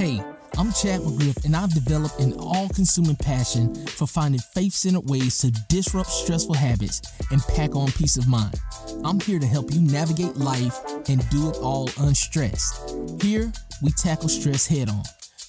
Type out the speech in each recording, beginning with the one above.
Hey, I'm Chad McGriff, and I've developed an all consuming passion for finding faith centered ways to disrupt stressful habits and pack on peace of mind. I'm here to help you navigate life and do it all unstressed. Here, we tackle stress head on.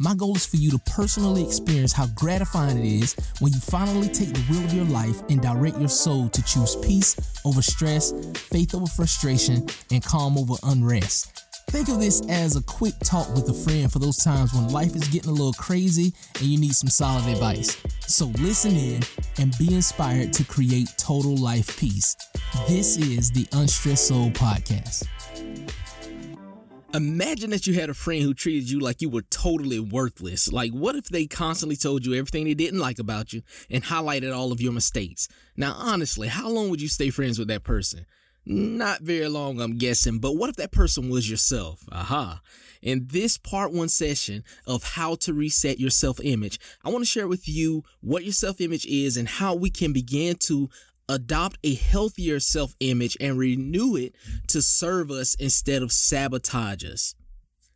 My goal is for you to personally experience how gratifying it is when you finally take the wheel of your life and direct your soul to choose peace over stress, faith over frustration, and calm over unrest. Think of this as a quick talk with a friend for those times when life is getting a little crazy and you need some solid advice. So listen in and be inspired to create total life peace. This is the Unstressed Soul Podcast. Imagine that you had a friend who treated you like you were totally worthless. Like, what if they constantly told you everything they didn't like about you and highlighted all of your mistakes? Now, honestly, how long would you stay friends with that person? Not very long, I'm guessing, but what if that person was yourself? Aha. In this part one session of how to reset your self image, I want to share with you what your self image is and how we can begin to adopt a healthier self image and renew it to serve us instead of sabotage us.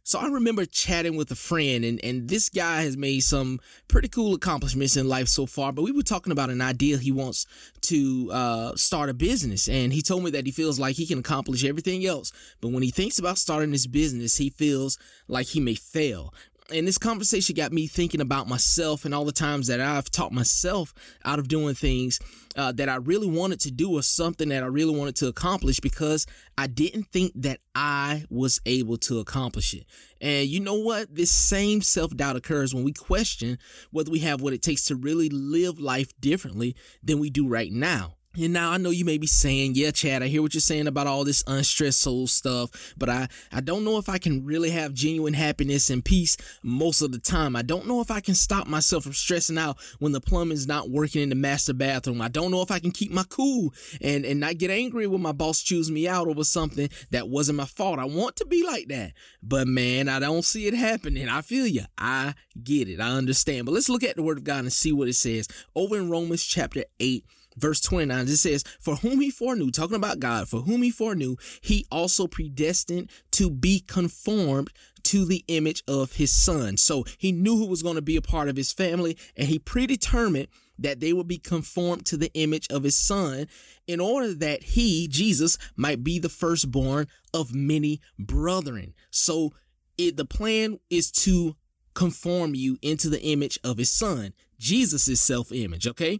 So I remember chatting with a friend, and, and this guy has made some pretty cool accomplishments in life so far. But we were talking about an idea he wants to uh, start a business, and he told me that he feels like he can accomplish everything else, but when he thinks about starting this business, he feels like he may fail and this conversation got me thinking about myself and all the times that I've taught myself out of doing things uh, that I really wanted to do or something that I really wanted to accomplish because I didn't think that I was able to accomplish it. And you know what? This same self doubt occurs when we question whether we have what it takes to really live life differently than we do right now. And now I know you may be saying, yeah, Chad, I hear what you're saying about all this unstressed soul stuff, but I, I don't know if I can really have genuine happiness and peace most of the time. I don't know if I can stop myself from stressing out when the plumbing's not working in the master bathroom. I don't know if I can keep my cool and, and not get angry when my boss chews me out over something that wasn't my fault. I want to be like that, but man, I don't see it happening. I feel you. I get it. I understand. But let's look at the word of God and see what it says over in Romans chapter 8 verse 29 it says for whom he foreknew talking about god for whom he foreknew he also predestined to be conformed to the image of his son. So he knew who was going to be a part of his family and he predetermined that they would be conformed to the image of his son in order that he jesus might be the firstborn of many brethren. So it, the plan is to conform you into the image of his son jesus' self-image okay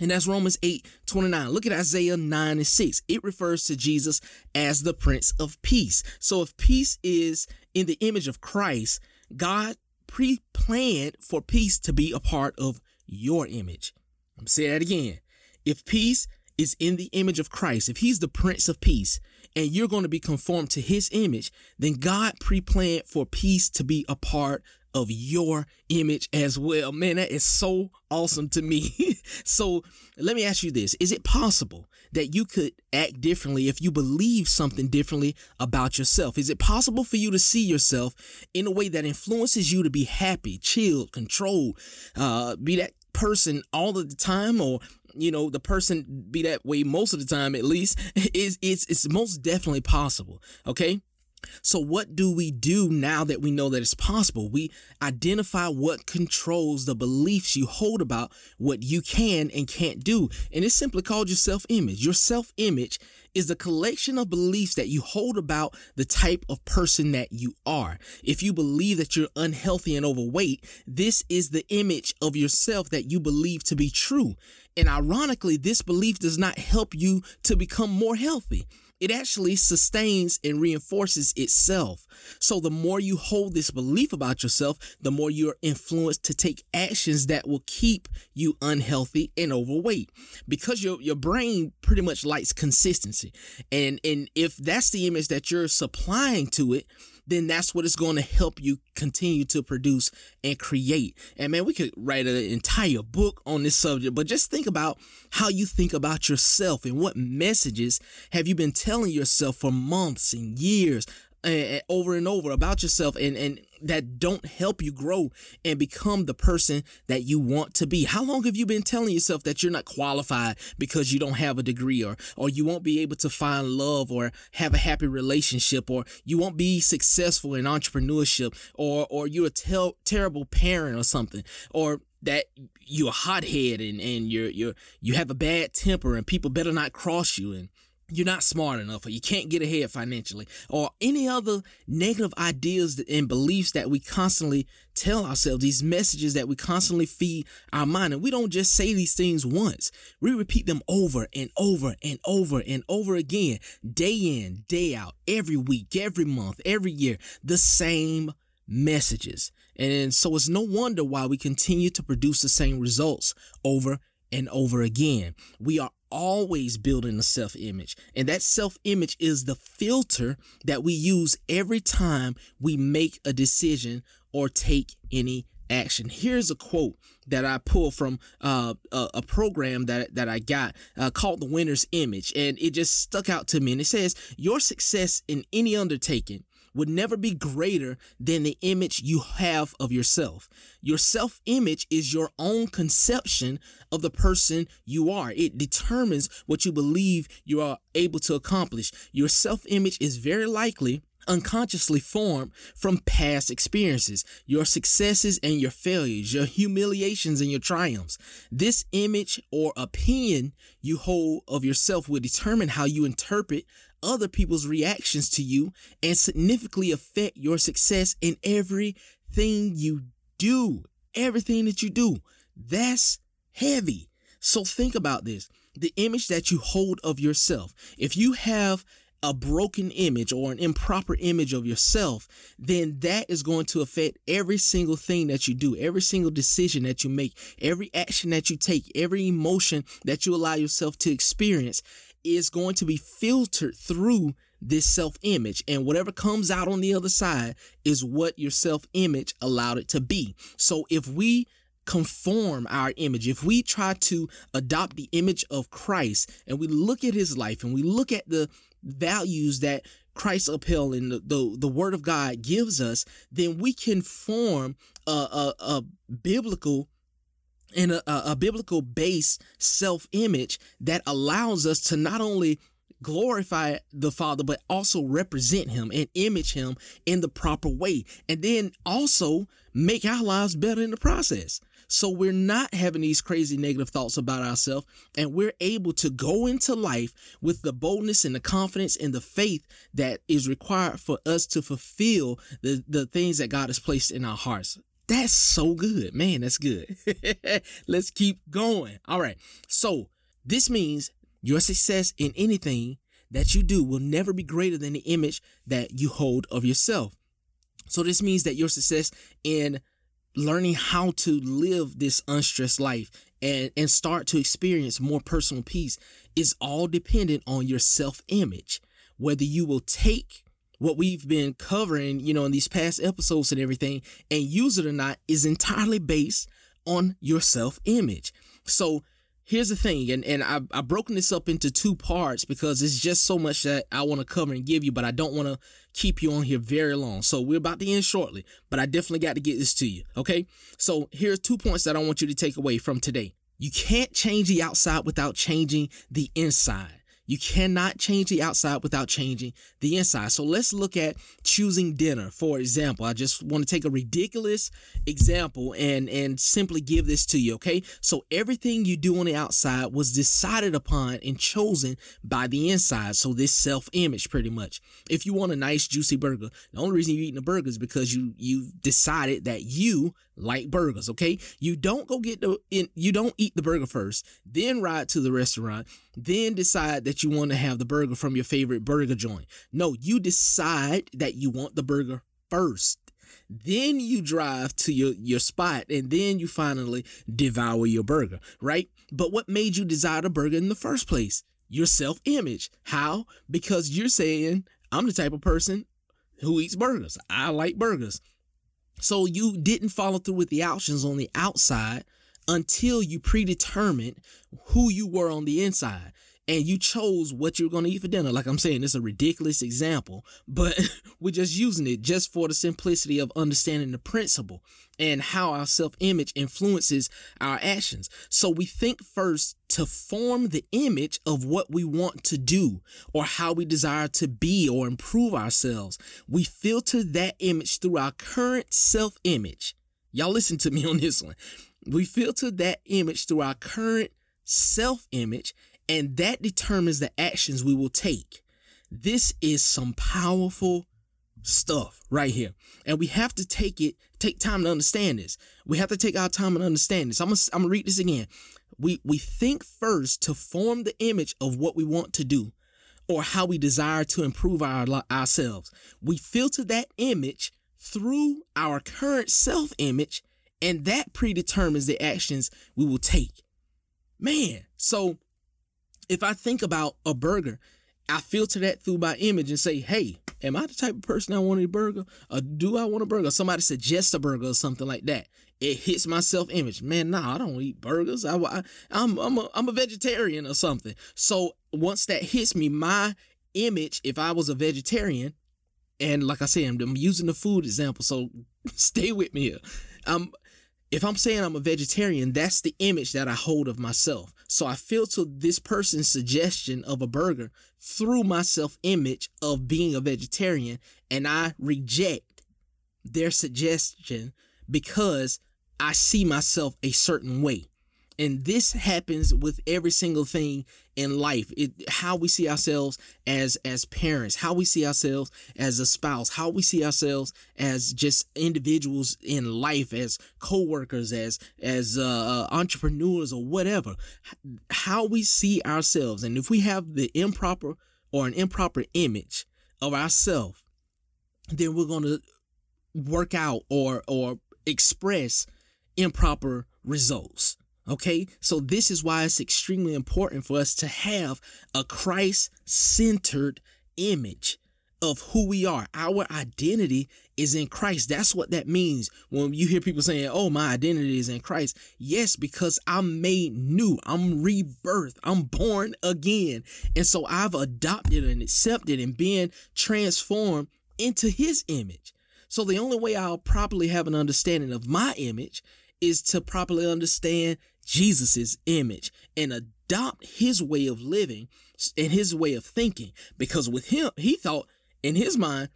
and that's Romans 8 29. Look at Isaiah 9 and 6. It refers to Jesus as the Prince of Peace. So if peace is in the image of Christ, God pre planned for peace to be a part of your image. I'm say that again. If peace is in the image of Christ, if he's the Prince of Peace, and you're going to be conformed to his image, then God pre planned for peace to be a part of your image as well. Man, that is so awesome to me. so let me ask you this Is it possible that you could act differently if you believe something differently about yourself? Is it possible for you to see yourself in a way that influences you to be happy, chilled, controlled, uh, be that person all of the time or you know the person be that way most of the time at least is it's it's most definitely possible okay so, what do we do now that we know that it's possible? We identify what controls the beliefs you hold about what you can and can't do. And it's simply called your self image. Your self image is the collection of beliefs that you hold about the type of person that you are. If you believe that you're unhealthy and overweight, this is the image of yourself that you believe to be true. And ironically, this belief does not help you to become more healthy it actually sustains and reinforces itself. So the more you hold this belief about yourself, the more you're influenced to take actions that will keep you unhealthy and overweight. Because your your brain pretty much likes consistency. And and if that's the image that you're supplying to it, then that's what is going to help you continue to produce and create. And man, we could write an entire book on this subject, but just think about how you think about yourself and what messages have you been telling yourself for months and years uh, over and over about yourself and and that don't help you grow and become the person that you want to be. How long have you been telling yourself that you're not qualified because you don't have a degree or or you won't be able to find love or have a happy relationship or you won't be successful in entrepreneurship or or you're a terrible parent or something or that you're a hothead and, and you're you're you have a bad temper and people better not cross you and you're not smart enough or you can't get ahead financially or any other negative ideas and beliefs that we constantly tell ourselves these messages that we constantly feed our mind. And we don't just say these things once. We repeat them over and over and over and over again day in day out every week every month every year the same messages. And so it's no wonder why we continue to produce the same results over and over again. We are always building a self image. And that self image is the filter that we use every time we make a decision or take any action. Here's a quote that I pulled from uh, a, a, program that, that I got uh, called The Winner's Image. And it just stuck out to me. And it says, Your success in any undertaking would never be greater than the image you have of yourself. Your self image is your own conception of the person you are. It determines what you believe you are able to accomplish. Your self image is very likely unconsciously formed from past experiences, your successes and your failures, your humiliations and your triumphs. This image or opinion you hold of yourself will determine how you interpret other people's reactions to you and significantly affect your success in everything you do. Everything that you do. That's heavy. So think about this. The image that you hold of yourself. If you have a broken image or an improper image of yourself, then that is going to affect every single thing that you do, every single decision that you make, every action that you take, every emotion that you allow yourself to experience is going to be filtered through this self image. And whatever comes out on the other side is what your self image allowed it to be. So if we conform our image, if we try to adopt the image of Christ and we look at his life and we look at the values that Christ upheld and the, the, the word of God gives us, then we can form a, a, a biblical and a, a biblical based self image that allows us to not only glorify the Father, but also represent Him and image Him in the proper way. And then also make our lives better in the process. So we're not having these crazy negative thoughts about ourselves, and we're able to go into life with the boldness and the confidence and the faith that is required for us to fulfill the, the things that God has placed in our hearts. That's so good. Man, that's good. Let's keep going. All right. So, this means your success in anything that you do will never be greater than the image that you hold of yourself. So, this means that your success in learning how to live this unstressed life and, and start to experience more personal peace is all dependent on your self image. Whether you will take what we've been covering, you know, in these past episodes and everything, and use it or not is entirely based on your self image. So here's the thing, and, and I've, I've broken this up into two parts because it's just so much that I want to cover and give you, but I don't want to keep you on here very long. So we're about to end shortly, but I definitely got to get this to you. Okay. So here's two points that I want you to take away from today. You can't change the outside without changing the inside. You cannot change the outside without changing the inside. So let's look at choosing dinner. For example, I just want to take a ridiculous example and and simply give this to you, okay? So everything you do on the outside was decided upon and chosen by the inside. So this self-image pretty much. If you want a nice juicy burger, the only reason you're eating a burger is because you you decided that you like burgers, okay? You don't go get the in, you don't eat the burger first, then ride to the restaurant, then decide that you want to have the burger from your favorite burger joint. No, you decide that you want the burger first. Then you drive to your, your spot and then you finally devour your burger, right? But what made you desire the burger in the first place? Your self image. How? Because you're saying, I'm the type of person who eats burgers. I like burgers. So you didn't follow through with the options on the outside until you predetermined who you were on the inside. and you chose what you're going to eat for dinner. Like I'm saying, it's a ridiculous example, but we're just using it just for the simplicity of understanding the principle and how our self image influences our actions. So we think first to form the image of what we want to do or how we desire to be or improve ourselves. We filter that image through our current self image. Y'all listen to me on this one. We filter that image through our current self image, and that determines the actions we will take. This is some powerful stuff right here. And we have to take it, take time to understand this. We have to take our time and understand this. I'm gonna, I'm gonna read this again. We we think first to form the image of what we want to do or how we desire to improve our ourselves. We filter that image through our current self-image and that predetermines the actions we will take. Man, so if I think about a burger, I filter that through my image and say, hey, am I the type of person I want a burger? Or do I want a burger? Somebody suggests a burger or something like that. It hits my self image. Man, nah, I don't eat burgers. I, I, I'm, I'm, a, I'm a vegetarian or something. So once that hits me, my image, if I was a vegetarian, and like I said, I'm, I'm using the food example, so stay with me here. Um, if I'm saying I'm a vegetarian, that's the image that I hold of myself. So I filter this person's suggestion of a burger through my self image of being a vegetarian, and I reject their suggestion because I see myself a certain way and this happens with every single thing in life. It how we see ourselves as as parents how we see ourselves as a spouse how we see ourselves as just individuals in life as co-workers as as uh, entrepreneurs or whatever. How we see ourselves. And if we have the improper or an improper image of ourselves then we're going to work out or or express improper results Okay, so this is why it's extremely important for us to have a Christ centered image of who we are. Our identity is in Christ. That's what that means when you hear people saying, Oh, my identity is in Christ. Yes, because I'm made new, I'm rebirthed, I'm born again. And so I've adopted and accepted and been transformed into His image. So the only way I'll properly have an understanding of my image is to properly understand Jesus's image and adopt his way of living and his way of thinking. Because with him, he thought in his mind,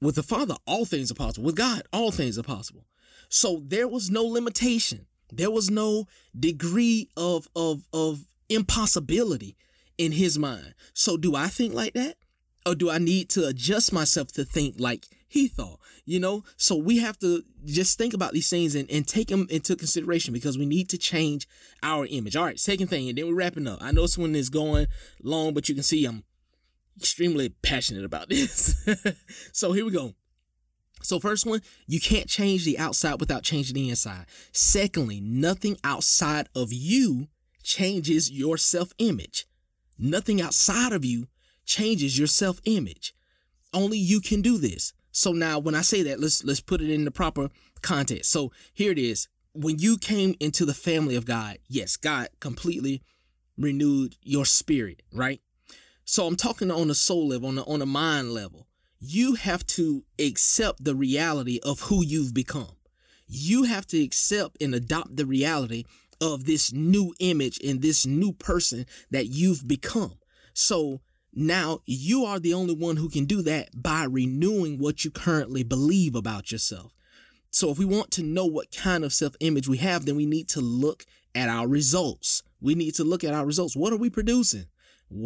with the Father, all things are possible. With God, all things are possible. So there was no limitation. There was no degree of of of impossibility in his mind. So do I think like that? Or do I need to adjust myself to think like he thought, you know? So we have to just think about these things and, and take them into consideration because we need to change our image. All right, second thing, and then we're wrapping up. I know this one is going long, but you can see I'm extremely passionate about this. so here we go. So, first one, you can't change the outside without changing the inside. Secondly, nothing outside of you changes your self image. Nothing outside of you changes your self image. Only you can do this. So now when I say that, let's let's put it in the proper context. So here it is. When you came into the family of God, yes, God completely renewed your spirit, right? So I'm talking on the soul level, on the on the mind level. You have to accept the reality of who you've become. You have to accept and adopt the reality of this new image and this new person that you've become. So now you are the only one who can do that by renewing what you currently believe about yourself. So if we want to know what kind of self-image we have, then we need to look at our results. We need to look at our results. What are we producing?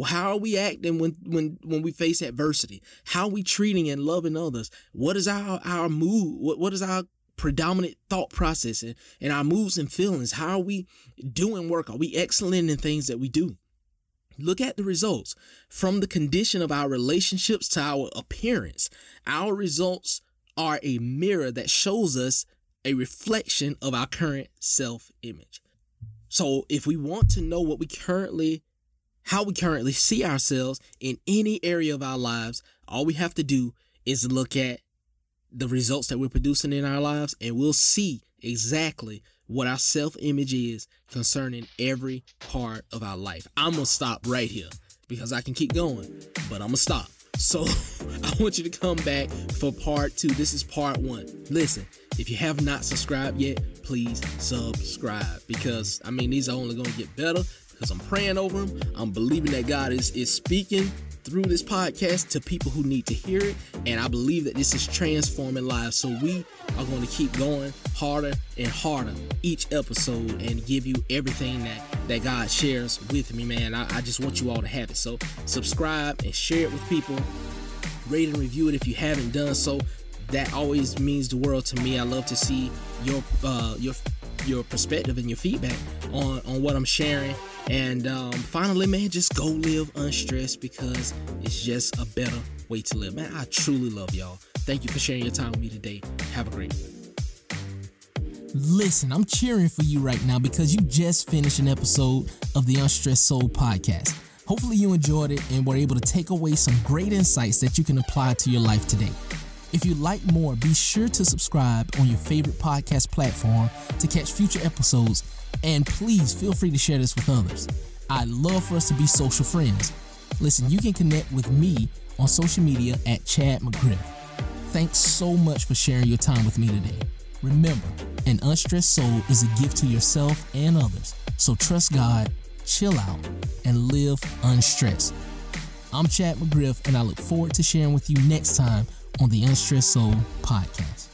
How are we acting when when when we face adversity? How are we treating and loving others? What is our our mood? What what is our predominant thought process and, and our moods and feelings? How are we doing work? Are we excellent in things that we do? Look at the results from the condition of our relationships to our appearance. Our results are a mirror that shows us a reflection of our current self image. So, if we want to know what we currently, how we currently see ourselves in any area of our lives, all we have to do is look at the results that we're producing in our lives, and we'll see exactly what our self image is concerning every part of our life. I'm going to stop right here. because I can keep going, but I'm gonna stop. So I want you to come back for part two. This is part one. Listen, if you have not subscribed yet, please subscribe because I mean these are only gonna get better because I'm praying over them. I'm believing that God is is speaking through this podcast to people who need to hear it. And I believe that this is transforming lives. So we are going to keep going harder and harder each episode and give you everything that, that God shares with me, man. I, I just want you all to have it. So subscribe and share it with people. Rate and review it if you haven't done so. That always means the world to me. I love to see your uh, your your perspective and your feedback on on what I'm sharing and um, finally, man, just go live unstressed because it's just a better way to live. Man, I truly love y'all. Thank you for sharing your time with me today. Have a great day. Listen, I'm cheering for you right now because you just finished an episode of the Unstressed Soul podcast. Hopefully, you enjoyed it and were able to take away some great insights that you can apply to your life today. If you'd like more, be sure to subscribe on your favorite podcast platform to catch future episodes and please feel free to share this with others. I'd love for us to be social friends. Listen, you can connect with me on social media at Chad McGriff. Thanks so much for sharing your time with me today. Remember, an unstressed soul is a gift to yourself and others. So trust God, chill out, and live unstressed. I'm Chad McGriff, and I look forward to sharing with you next time on the Unstressed Soul podcast.